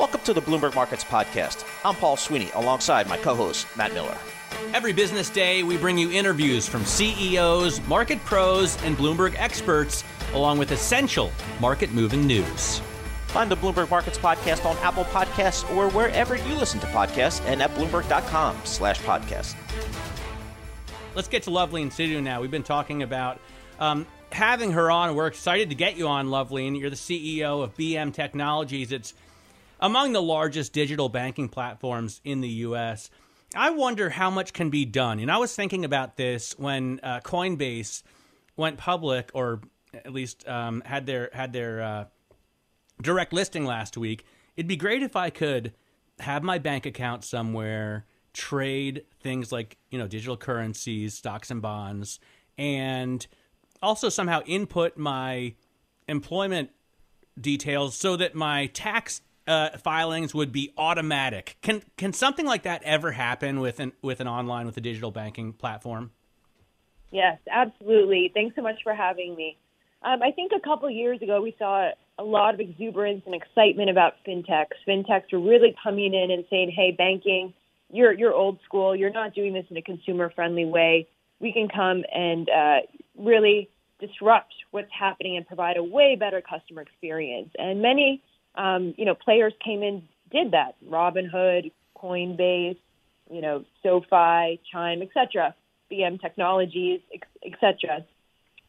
Welcome to the Bloomberg Markets Podcast. I'm Paul Sweeney alongside my co host, Matt Miller. Every business day, we bring you interviews from CEOs, market pros, and Bloomberg experts, along with essential market moving news. Find the Bloomberg Markets Podcast on Apple Podcasts or wherever you listen to podcasts and at Bloomberg.com slash podcast. Let's get to Luvleen in studio now. We've been talking about um, having her on. We're excited to get you on, Luvleen. And you're the CEO of BM Technologies. It's among the largest digital banking platforms in the U.S. I wonder how much can be done. And I was thinking about this when uh, Coinbase went public, or at least um, had their had their uh, direct listing last week. It'd be great if I could have my bank account somewhere, trade things like you know digital currencies, stocks and bonds, and also somehow input my employment details so that my tax uh, filings would be automatic. Can can something like that ever happen with an with an online with a digital banking platform? Yes, absolutely. Thanks so much for having me. Um, I think a couple years ago we saw a lot of exuberance and excitement about fintechs. Fintechs were really coming in and saying, "Hey, banking, you're you're old school. You're not doing this in a consumer friendly way. We can come and uh, really disrupt what's happening and provide a way better customer experience." And many um, you know, players came in, did that. Robinhood, Coinbase, you know, SoFi, Chime, etc., BM Technologies, etc.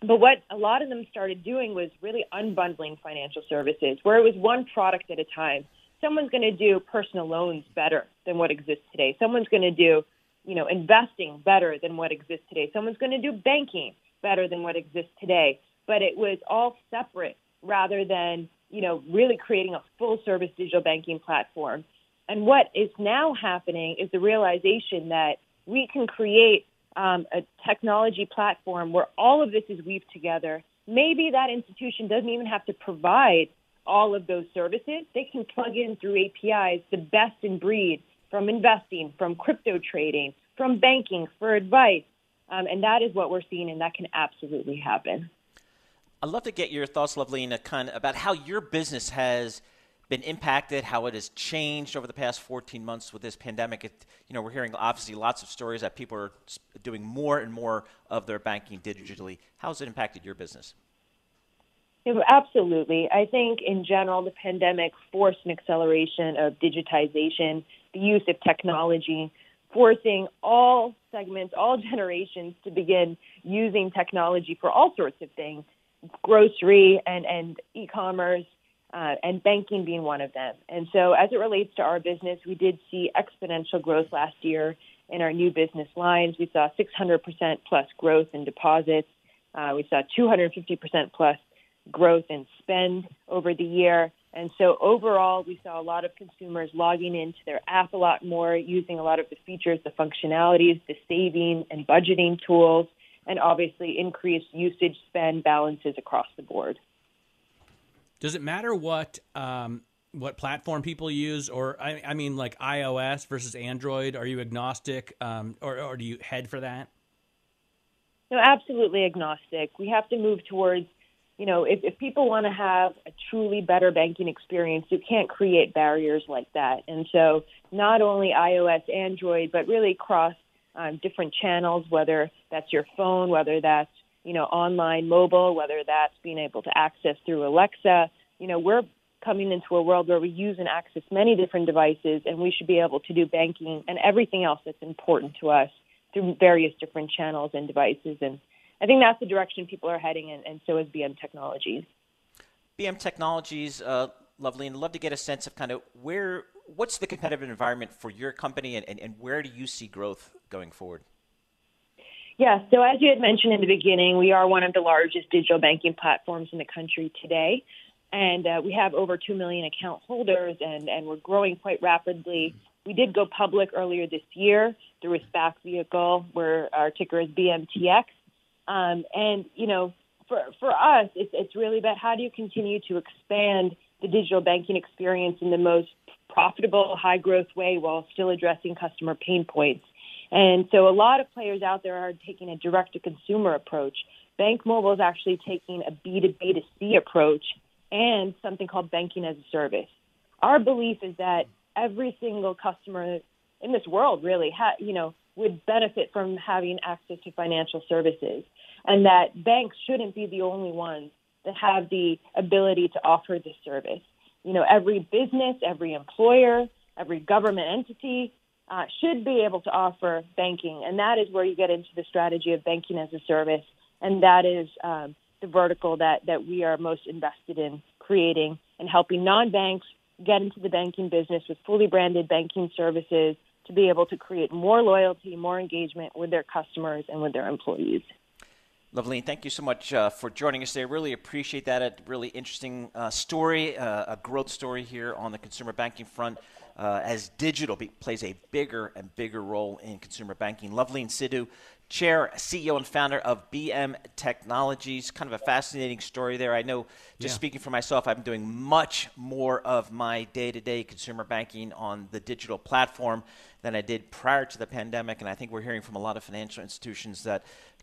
But what a lot of them started doing was really unbundling financial services, where it was one product at a time. Someone's going to do personal loans better than what exists today. Someone's going to do, you know, investing better than what exists today. Someone's going to do banking better than what exists today. But it was all separate rather than you know, really creating a full service digital banking platform. And what is now happening is the realization that we can create um, a technology platform where all of this is weaved together. Maybe that institution doesn't even have to provide all of those services. They can plug in through APIs the best in breed from investing, from crypto trading, from banking for advice. Um, and that is what we're seeing, and that can absolutely happen. I'd love to get your thoughts, Lovelina, kind of about how your business has been impacted, how it has changed over the past 14 months with this pandemic. It, you know, we're hearing obviously lots of stories that people are doing more and more of their banking digitally. How has it impacted your business? absolutely. I think in general, the pandemic forced an acceleration of digitization, the use of technology, forcing all segments, all generations to begin using technology for all sorts of things grocery and, and e-commerce uh, and banking being one of them. And so as it relates to our business, we did see exponential growth last year in our new business lines. We saw 600% plus growth in deposits. Uh, we saw 250% plus growth in spend over the year. And so overall, we saw a lot of consumers logging into their app a lot more, using a lot of the features, the functionalities, the saving and budgeting tools and obviously increased usage spend balances across the board. Does it matter what um, what platform people use, or I, I, mean, like iOS versus Android? Are you agnostic, um, or, or do you head for that? No, absolutely agnostic. We have to move towards, you know, if, if people want to have a truly better banking experience, you can't create barriers like that. And so, not only iOS, Android, but really cross um, different channels, whether that's your phone, whether that's you know online mobile, whether that's being able to access through Alexa, you know, we're coming into a world where we use and access many different devices, and we should be able to do banking and everything else that's important to us through various different channels and devices. And I think that's the direction people are heading in, and so is BM Technologies. BM Technologies, uh, Luvleen, and love to get a sense of kind of where, what's the competitive environment for your company, and, and, and where do you see growth going forward? Yeah, so as you had mentioned in the beginning, we are one of the largest digital banking platforms in the country today. And uh, we have over 2 million account holders, and, and we're growing quite rapidly. We did go public earlier this year through a SPAC vehicle where our ticker is BMTX. Um, and, you know, for, for us, it's, it's really about how do you continue to expand the digital banking experience in the most profitable, high growth way while still addressing customer pain points. And so a lot of players out there are taking a direct to consumer approach. Bank Mobile is actually taking a B2B to C approach and something called banking as a service. Our belief is that every single customer in this world really, ha- you know, would benefit from having access to financial services, and that banks shouldn't be the only ones that have the ability to offer this service. You know, every business, every employer, every government entity uh, should be able to offer banking, and that is where you get into the strategy of banking as a service, and that is um, the vertical that, that we are most invested in creating and helping non-banks get into the banking business with fully branded banking services to be able to create more loyalty, more engagement with their customers and with their employees. Lovely. Thank you so much uh, for joining us today. Really appreciate that. A really interesting uh, story, uh, a growth story here on the consumer banking front uh, as digital be- plays a bigger and bigger role in consumer banking. Luvleen Sidhu, Chair, CEO, and founder of BM Technologies. Kind of a fascinating story there. I know, just yeah. speaking for myself, I'm doing much more of my day to day consumer banking on the digital platform than I did prior to the pandemic. And I think we're hearing from a lot of financial institutions that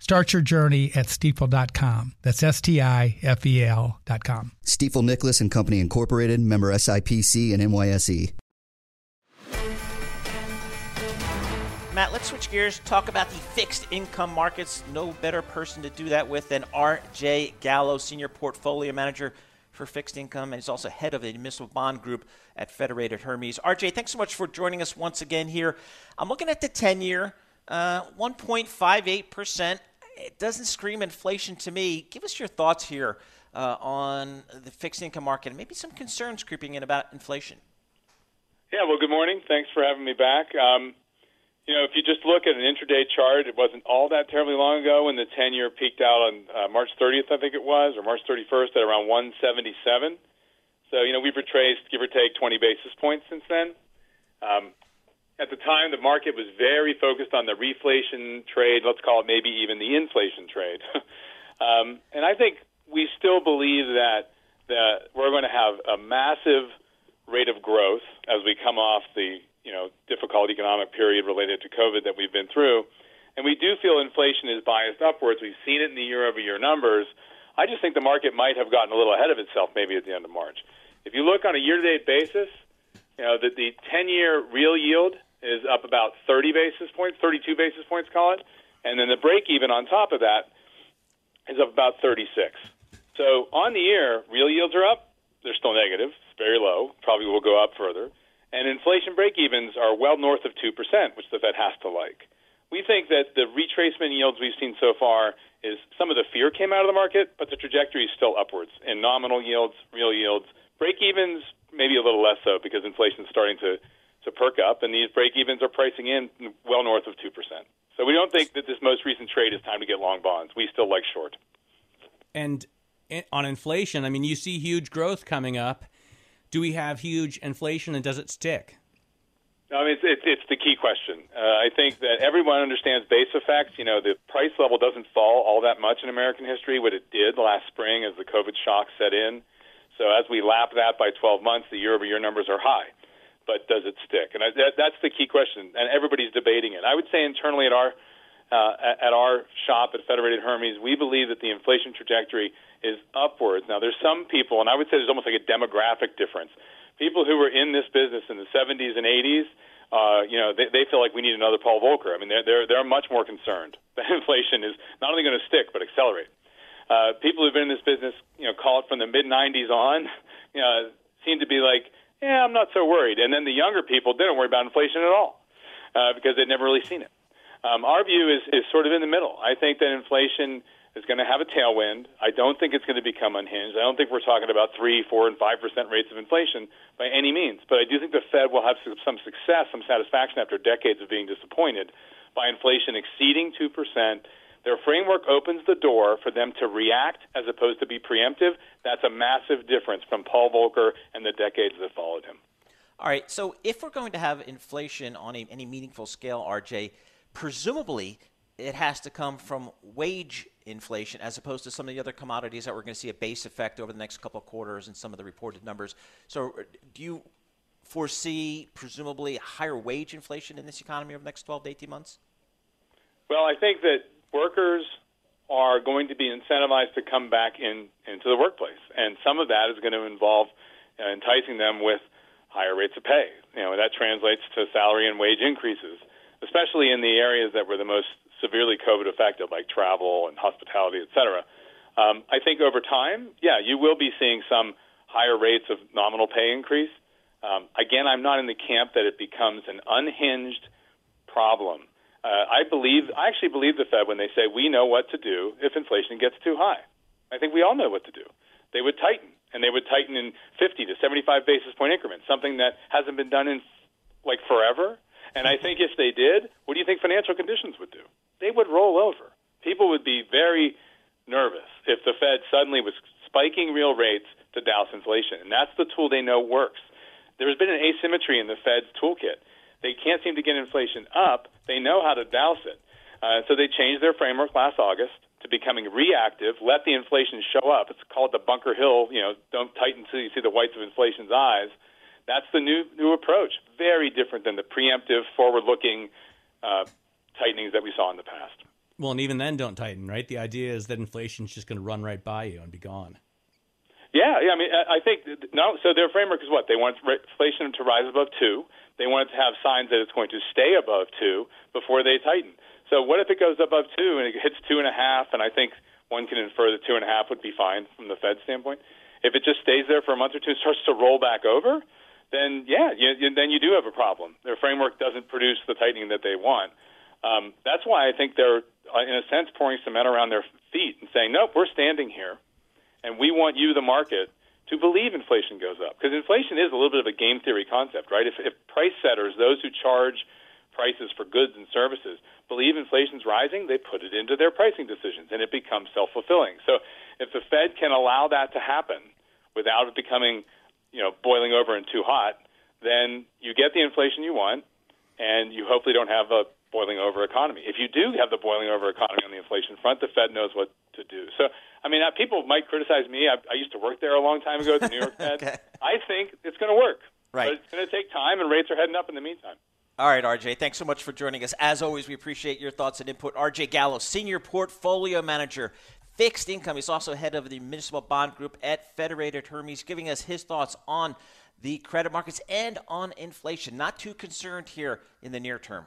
Start your journey at stifel.com. That's S T I F E L.com. Stifel Nicolaus and Company Incorporated, member SIPC and NYSE. Matt, let's switch gears, talk about the fixed income markets. No better person to do that with than R.J. Gallo, Senior Portfolio Manager for Fixed Income, and he's also head of the Municipal Bond Group at Federated Hermes. RJ, thanks so much for joining us once again here. I'm looking at the 10 year, uh, 1.58% it doesn't scream inflation to me. Give us your thoughts here uh, on the fixed income market and maybe some concerns creeping in about inflation. Yeah, well, good morning. Thanks for having me back. Um, you know, if you just look at an intraday chart, it wasn't all that terribly long ago when the 10 year peaked out on uh, March 30th, I think it was, or March 31st at around 177. So, you know, we've retraced, give or take, 20 basis points since then. Um, at the time, the market was very focused on the reflation trade, let's call it maybe even the inflation trade. um, and I think we still believe that, that we're going to have a massive rate of growth as we come off the you know difficult economic period related to COVID that we've been through. And we do feel inflation is biased upwards. We've seen it in the year-over-year numbers. I just think the market might have gotten a little ahead of itself maybe at the end of March. If you look on a year-to-date basis, you know that the 10-year real yield is up about 30 basis points, 32 basis points, call it. And then the break even on top of that is up about 36. So on the year, real yields are up. They're still negative, very low, probably will go up further. And inflation break evens are well north of 2%, which the Fed has to like. We think that the retracement yields we've seen so far is some of the fear came out of the market, but the trajectory is still upwards in nominal yields, real yields. Break evens, maybe a little less so because inflation is starting to to perk up, and these break evens are pricing in well north of 2%. So we don't think that this most recent trade is time to get long bonds. We still like short. And on inflation, I mean, you see huge growth coming up. Do we have huge inflation and does it stick? I mean, it's, it's, it's the key question. Uh, I think that everyone understands base effects. You know, the price level doesn't fall all that much in American history, what it did last spring as the COVID shock set in. So as we lap that by 12 months, the year-over-year numbers are high. But does it stick? And I, that, that's the key question, and everybody's debating it. I would say internally at our uh, at our shop at Federated Hermes, we believe that the inflation trajectory is upwards. Now, there's some people, and I would say there's almost like a demographic difference people who were in this business in the 70s and 80s, uh, you know, they, they feel like we need another Paul Volcker. I mean, they're they're they're much more concerned that inflation is not only going to stick but accelerate. Uh, people who've been in this business, you know, call it from the mid 90s on, you know, seem to be like, yeah, I'm not so worried. And then the younger people didn't worry about inflation at all uh, because they'd never really seen it. Um, our view is is sort of in the middle. I think that inflation is going to have a tailwind. I don't think it's going to become unhinged. I don't think we're talking about three, four, and five percent rates of inflation by any means. But I do think the Fed will have some success, some satisfaction after decades of being disappointed by inflation exceeding two percent. Their framework opens the door for them to react as opposed to be preemptive. That's a massive difference from Paul Volcker and the decades that followed him. All right. So if we're going to have inflation on a, any meaningful scale, RJ, presumably it has to come from wage inflation as opposed to some of the other commodities that we're going to see a base effect over the next couple of quarters and some of the reported numbers. So, uh, do you foresee presumably higher wage inflation in this economy over the next 12 to 18 months? Well, I think that workers are going to be incentivized to come back in into the workplace, and some of that is going to involve uh, enticing them with higher rates of pay. You know, that translates to salary and wage increases, especially in the areas that were the most severely COVID affected, like travel and hospitality, et cetera. Um, I think over time, yeah, you will be seeing some higher rates of nominal pay increase. Um, again, I'm not in the camp that it becomes an unhinged problem. Uh, I believe, I actually believe the Fed when they say we know what to do if inflation gets too high. I think we all know what to do. They would tighten, and they would tighten in 50 to 75 basis point increments, something that hasn't been done in like forever. And I think if they did, what do you think financial conditions would do? they would roll over. People would be very nervous if the Fed suddenly was spiking real rates to douse inflation. And that's the tool they know works. There's been an asymmetry in the Fed's toolkit. They can't seem to get inflation up. They know how to douse it. Uh, so they changed their framework last August to becoming reactive, let the inflation show up. It's called the Bunker Hill, you know, don't tighten until you see the whites of inflation's eyes. That's the new new approach. Very different than the preemptive, forward-looking uh, tightenings that we saw in the past. Well, and even then, don't tighten, right? The idea is that inflation is just going to run right by you and be gone. Yeah, yeah. I mean, I think no. So their framework is what they want inflation to rise above two. They want it to have signs that it's going to stay above two before they tighten. So what if it goes above two and it hits two and a half? And I think one can infer that two and a half would be fine from the Fed standpoint. If it just stays there for a month or two and starts to roll back over, then yeah, you, you, then you do have a problem. Their framework doesn't produce the tightening that they want. Um, that's why I think they're, uh, in a sense, pouring cement around their feet and saying, nope, we're standing here, and we want you, the market, to believe inflation goes up. Because inflation is a little bit of a game theory concept, right? If, if price setters, those who charge prices for goods and services, believe inflation's rising, they put it into their pricing decisions, and it becomes self fulfilling. So if the Fed can allow that to happen without it becoming, you know, boiling over and too hot, then you get the inflation you want, and you hopefully don't have a boiling over economy. If you do have the boiling over economy on the inflation front, the Fed knows what mean, uh, people might criticize me. I, I used to work there a long time ago at the New York Fed. okay. I think it's going to work. Right. But it's going to take time, and rates are heading up in the meantime. All right, RJ, thanks so much for joining us. As always, we appreciate your thoughts and input. RJ Gallo, Senior Portfolio Manager, Fixed Income. He's also head of the Municipal Bond Group at Federated Hermes, giving us his thoughts on the credit markets and on inflation. Not too concerned here in the near term.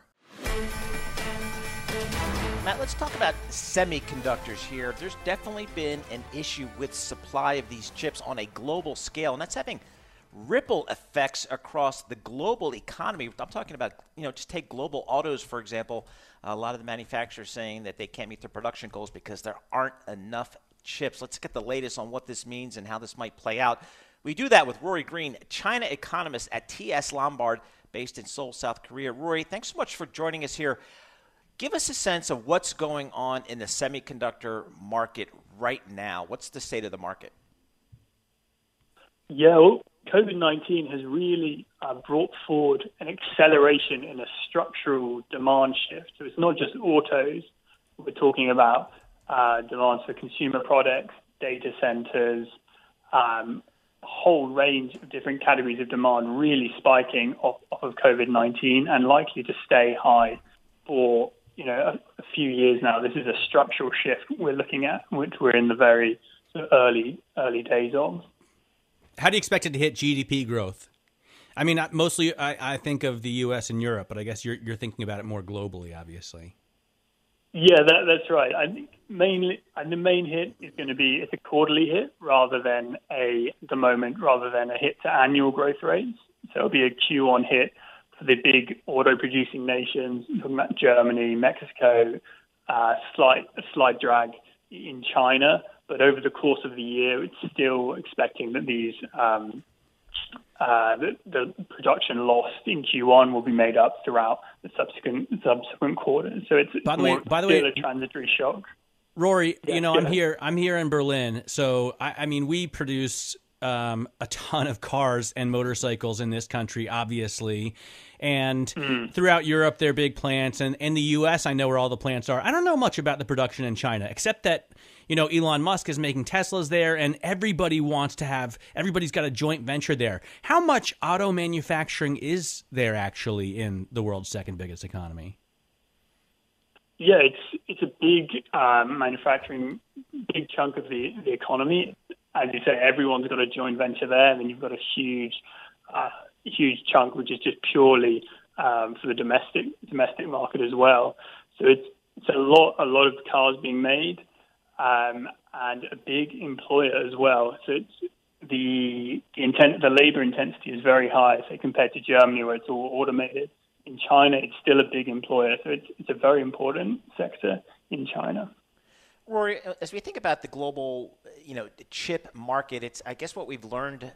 Matt, let's talk about semiconductors here. There's definitely been an issue with supply of these chips on a global scale, and that's having ripple effects across the global economy. I'm talking about, you know, just take global autos, for example. A lot of the manufacturers saying that they can't meet their production goals because there aren't enough chips. Let's get the latest on what this means and how this might play out. We do that with Rory Green, China economist at TS Lombard based in Seoul, South Korea. Rory, thanks so much for joining us here. Give us a sense of what's going on in the semiconductor market right now. What's the state of the market? Yeah, well, COVID 19 has really uh, brought forward an acceleration in a structural demand shift. So it's not just autos, we're talking about uh, demands for consumer products, data centers, um, a whole range of different categories of demand really spiking off, off of COVID 19 and likely to stay high for you know a, a, few years now. This is a structural shift we're looking at, which we're in the very early early days of. How do you expect it to hit GDP growth? I mean, mostly I, I think of the U.S. and Europe, but I guess you're you're thinking about it more globally, obviously. Yeah, that, that's right. I think mainly, and the main hit is going to be it's a quarterly hit rather than a the moment rather than a hit to annual growth rates. So it'll be a Q1 hit for the big auto producing nations, talking about Germany, Mexico, uh, slight a slight drag in China, but over the course of the year, it's still expecting that these um, uh, the, the, production lost in Q1 will be made up throughout the subsequent subsequent quarters. So it's by the way, by the way, a transitory shock. Rory, yeah, you know, I'm here. I'm here in Berlin, so I, I mean, we produce um, a ton of cars and motorcycles in this country, obviously. And mm. throughout Europe, they're big plants. And in the U.S., I know where all the plants are. I don't know much about the production in China, except that you know, Elon Musk is making Teslas there, and everybody wants to have, everybody's got a joint venture there. How much auto manufacturing is there actually in the world's second biggest economy? Yeah, it's it's a big um, manufacturing, big chunk of the, the economy. As you say, everyone's got a joint venture there, and then you've got a huge, uh, huge chunk which is just purely um, for the domestic domestic market as well. So it's it's a lot a lot of cars being made um, and a big employer as well. So it's the intent, the labor intensity is very high, say compared to Germany where it's all automated. In China, it's still a big employer, so it's it's a very important sector in China. Rory, as we think about the global, you know, chip market, it's I guess what we've learned,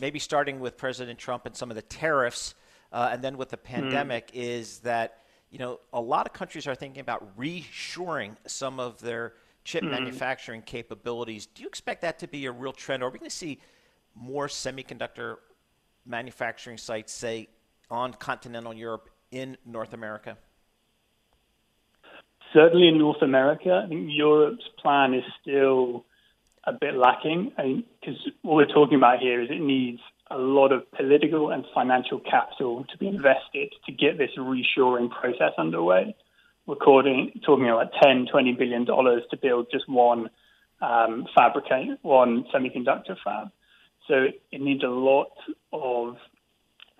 maybe starting with President Trump and some of the tariffs, uh, and then with the hmm. pandemic, mm. is that you know a lot of countries are thinking about reshoring some of their chip mm-hmm. manufacturing capabilities. Do you expect that to be a real trend? Or are we going to see more semiconductor manufacturing sites, say, on continental Europe in North America? Certainly in North America. I think Europe's plan is still a bit lacking because what we're talking about here is it needs a lot of political and financial capital to be invested to get this reshoring process underway recording, talking about 10, 20 billion dollars to build just one um, fabricate, one semiconductor fab. So it needs a lot of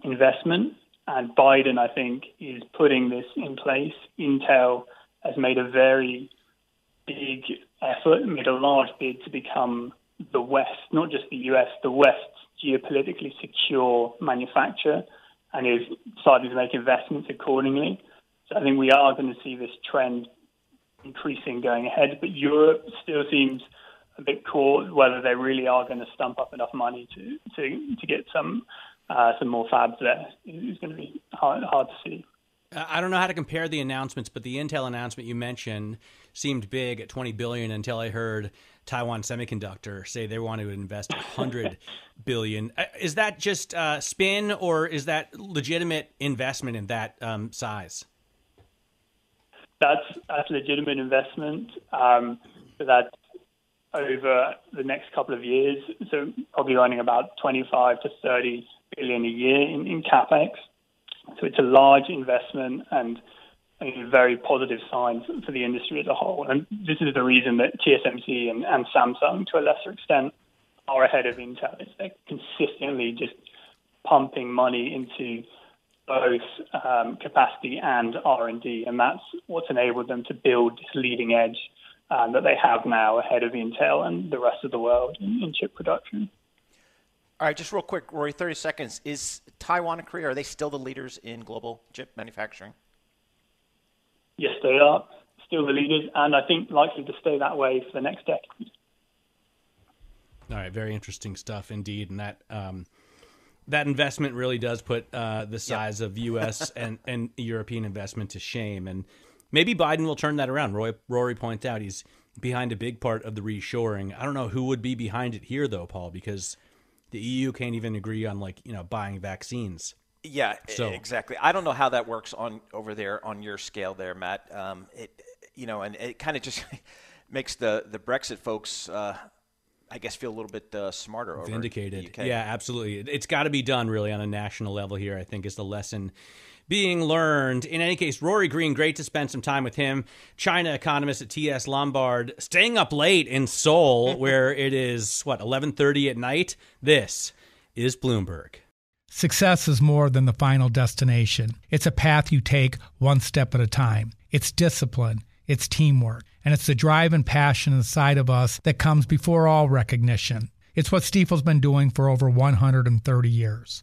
investment. And Biden, I think, is putting this in place. Intel has made a very big effort, made a large bid to become the West, not just the US, the West's geopolitically secure manufacturer, and is starting to make investments accordingly. So I think we are going to see this trend increasing going ahead. But Europe still seems a bit caught whether they really are going to stump up enough money to to to get some uh, some more fabs there. It's going to be hard, hard to see. I don't know how to compare the announcements, but the Intel announcement you mentioned seemed big at 20 billion until I heard Taiwan Semiconductor say they want to invest 100 billion. Uh, is that just uh, spin, or is that legitimate investment in that um, size? that's that's legitimate investment. Um, that's over the next couple of years. So probably running about 25 to 30 billion a year in, in capex. So it's a large investment and a very positive sign for the industry as a whole. And this is the reason that TSMC and, and Samsung, to a lesser extent, are ahead of Intel. they're consistently just pumping money into both um, capacity and R&D, and that's what's enabled them to build this leading edge um, that they have now ahead of Intel and the rest of the world in, in, chip production. All right, just real quick, Rory, 30 seconds. Is Taiwan and Korea, are they still the leaders in global chip manufacturing? Yes, they are. Still the leaders, and I think likely to stay that way for the next decade. All right, very interesting stuff indeed, and that um, that investment really does put uh, the size of U.S. and, and European investment to shame. And maybe Biden will turn that around. Roy, Rory points out he's behind a big part of the reshoring. I don't know who would be behind it here, though, Paul, because the EU can't even agree on like you know buying vaccines. Yeah, So- exactly. I don't know how that works on over there on your scale there, Matt. Um, it, you know, and it kind of just makes the the Brexit folks, uh, I guess, feel a little bit uh, smarter over vindicated. Yeah, absolutely. It's got to be done really on a national level here. I think is the lesson being learned. In any case, Rory Green, great to spend some time with him. China economist at TS Lombard, staying up late in Seoul, where it is what eleven thirty at night. This is Bloomberg. Success is more than the final destination. It's a path you take one step at a time. It's discipline, it's teamwork, and it's the drive and passion inside of us that comes before all recognition. It's what Stifel's been doing for over 130 years.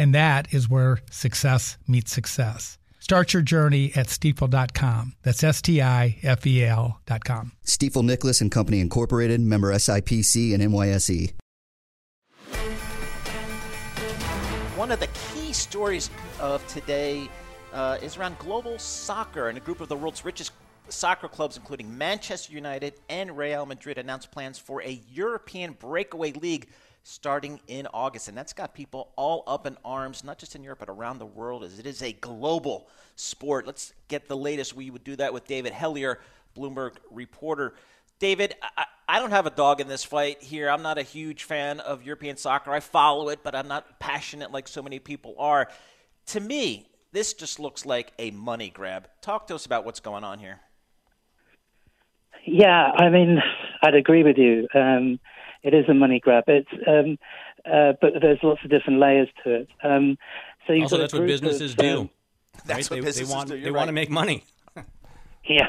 And that is where success meets success. Start your journey at stifel.com. That's S T I F E L.com. Stifel Nicolaus and Company Incorporated, member SIPC and NYSE. One of the key stories of today uh, is around global soccer, and a group of the world's richest soccer clubs, including Manchester United and Real Madrid, announced plans for a European breakaway league starting in August. And that's got people all up in arms, not just in Europe, but around the world, as it is a global sport. Let's get the latest. We would do that with David Hellier, Bloomberg reporter. David, I, I don't have a dog in this fight here. I'm not a huge fan of European soccer. I follow it, but I'm not passionate like so many people are. To me, this just looks like a money grab. Talk to us about what's going on here. Yeah, I mean, I'd agree with you. Um, it is a money grab. It's, um, uh, but there's lots of different layers to it. Um, so you've Also, got a that's what businesses of, do. um, That's right? what they, businesses they want do. You're they right. want to make money. Yeah.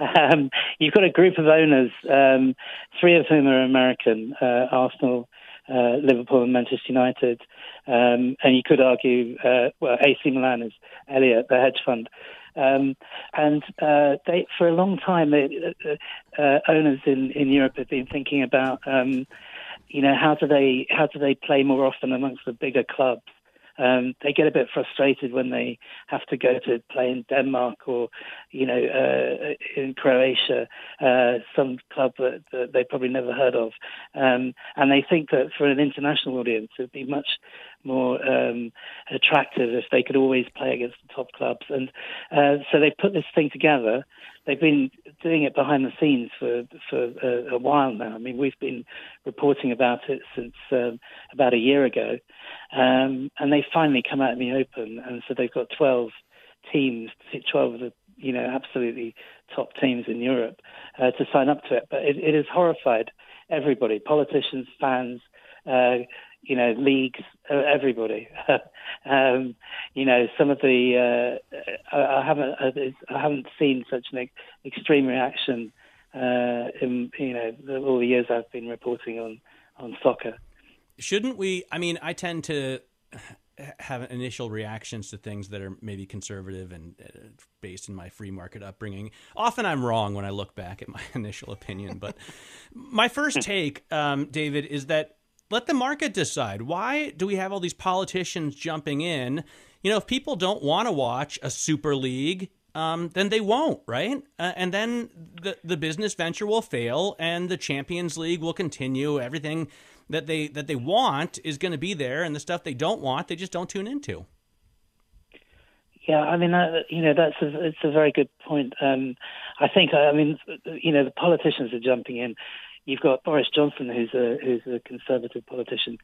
Um, you've got a group of owners, um, three of whom are American uh, Arsenal, uh, Liverpool, and Manchester United. Um, and you could argue, uh, well, AC Milan is Elliott, the hedge fund. Um, and uh, they, for a long time, they, uh, uh, owners in, in Europe have been thinking about, um, you know, how do they how do they play more often amongst the bigger clubs? Um, they get a bit frustrated when they have to go to play in Denmark or, you know, uh, in Croatia, uh, some club that, that they probably never heard of. Um, and they think that for an international audience, it would be much more um, attractive if they could always play against the top clubs. And uh, so they put this thing together. They've been doing it behind the scenes for for a, a while now. I mean, we've been reporting about it since um, about a year ago, um, and they finally come out in the open. And so they've got 12 teams, 12 of the you know absolutely top teams in Europe uh, to sign up to it. But it, it has horrified everybody, politicians, fans. Uh, you know, leagues, uh, everybody. um, you know, some of the uh, I, I haven't I haven't seen such an extreme reaction uh, in you know all the years I've been reporting on on soccer. Shouldn't we? I mean, I tend to have initial reactions to things that are maybe conservative and uh, based in my free market upbringing. Often I'm wrong when I look back at my initial opinion, but my first take, um, David, is that let the market decide. Why do we have all these politicians jumping in? You know, if people don't want to watch a super league, um, then they won't, right? Uh, and then the the business venture will fail, and the Champions League will continue. Everything that they that they want is going to be there, and the stuff they don't want, they just don't tune into. Yeah, I mean, uh, you know, that's a, it's a very good point. Um, I think, I mean, you know, the politicians are jumping in. You've got Boris Johnson, who's a who's a conservative politician.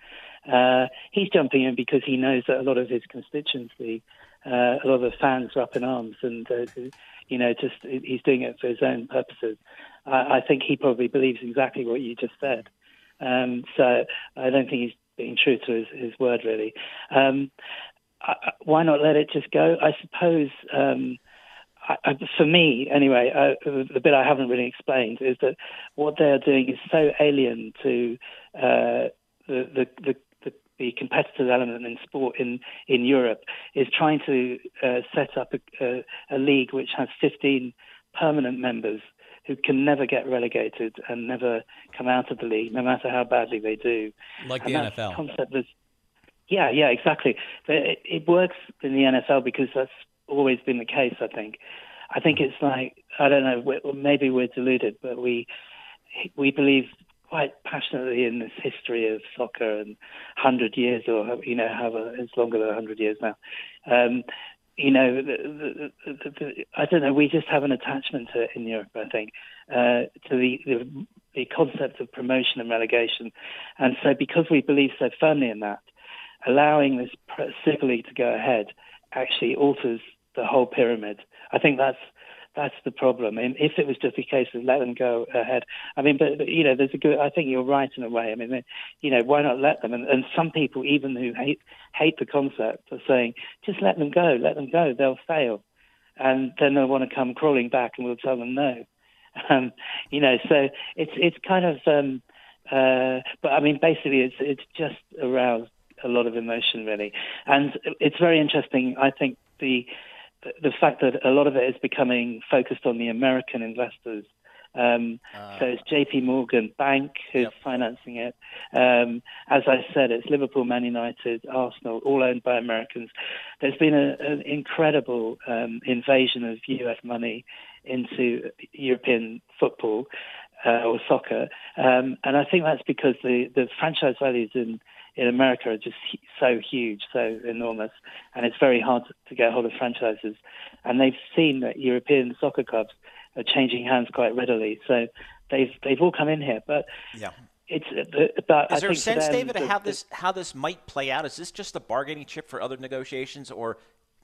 Uh, he's jumping in because he knows that a lot of his constituency, uh, a lot of fans are up in arms, and uh, you know, just he's doing it for his own purposes. I, I think he probably believes exactly what you just said. Um, so I don't think he's being true to his, his word, really. Um, I, why not let it just go? I suppose. Um, I, for me, anyway, uh, the bit I haven't really explained is that what they're doing is so alien to uh, the, the, the the competitive element in sport in, in Europe is trying to uh, set up a, a, a, league which has 15 permanent members who can never get relegated and never come out of the league, no matter how badly they do. Like and the NFL. Concept is, yeah, yeah, exactly. It, it works in the NFL because that's always been the case. I think. I think it's like I don't know. Maybe we're deluded, but we we believe quite passionately in this history of soccer and hundred years, or you know, however it's longer than hundred years now. Um, you know, the, the, the, I don't know. We just have an attachment to it in Europe. I think uh, to the, the the concept of promotion and relegation, and so because we believe so firmly in that, allowing this Super League to go ahead actually alters the whole pyramid. I think that's that's the problem. And if it was just a case of let them go ahead, I mean, but, but you know, there's a good. I think you're right in a way. I mean, you know, why not let them? And, and some people, even who hate hate the concept, are saying just let them go, let them go. They'll fail, and then they'll want to come crawling back, and we'll tell them no. Um, you know, so it's it's kind of. Um, uh, but I mean, basically, it's it's just aroused a lot of emotion, really, and it's very interesting. I think the the fact that a lot of it is becoming focused on the American investors. Um, uh, so it's J.P. Morgan Bank who's yep. financing it. Um, as I said, it's Liverpool, Man United, Arsenal, all owned by Americans. There's been a, an incredible um, invasion of U.S. money into European football uh, or soccer, um, and I think that's because the, the franchise values in in America are just so huge, so enormous, and it's very hard to get hold of franchises. And they've seen that European soccer clubs are changing hands quite readily, so they've they've all come in here. But yeah. It's, uh, but Is I there a sense, them, David, of how this how this might play out? Is this just a bargaining chip for other negotiations, or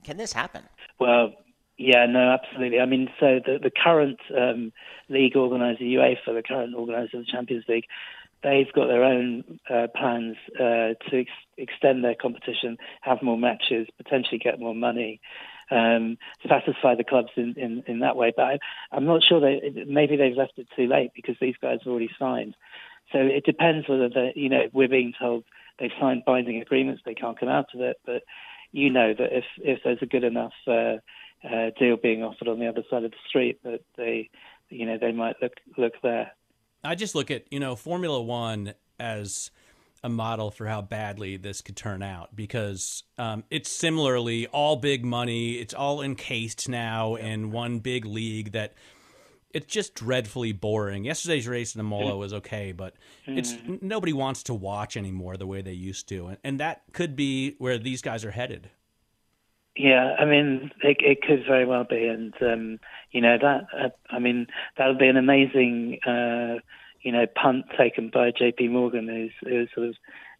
can this happen? Well, yeah, no, absolutely. I mean, so the the current um, league organizer, UEFA, the current organizer of the Champions League, they've got their own uh, plans uh, to ex- extend their competition, have more matches, potentially get more money, um, satisfy the clubs in, in, in that way. But I, am not sure they maybe they've left it too late because these guys have already signed. So it depends whether they, you know we're being told they've signed binding agreements, they can't come out of it. But you know that if if there's a good enough uh, uh, deal being offered on the other side of the street, that they you know they might look look there. I just look at you know Formula One as a model for how badly this could turn out because um, it's similarly all big money. It's all encased now in one big league that it's just dreadfully boring. Yesterday's race in Imola was okay, but it's mm. nobody wants to watch anymore the way they used to, and, and that could be where these guys are headed. Yeah, I mean, it, it could very well be, and um, you know that. Uh, I mean, that would be an amazing, uh, you know, punt taken by J.P. Morgan, who's, who's sort of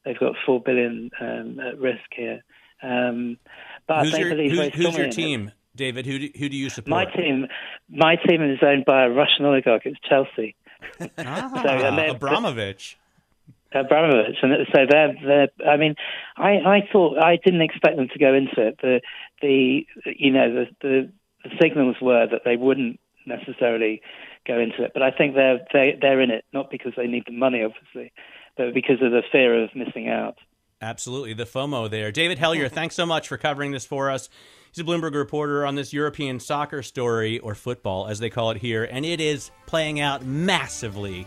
they've got four billion um, at risk here. Um, but who's they your, believe who's, who's your it. team, David? Who do, who do you support? My team, my team is owned by a Russian oligarch. It's Chelsea. ah, so, Abramovich. Abramovich, and so they're they're. I mean, I I thought I didn't expect them to go into it. The the you know the the, the signals were that they wouldn't necessarily go into it, but I think they're they they're in it not because they need the money, obviously, but because of the fear of missing out. Absolutely, the FOMO there. David Hellier, mm-hmm. thanks so much for covering this for us. He's a Bloomberg reporter on this European soccer story, or football as they call it here, and it is playing out massively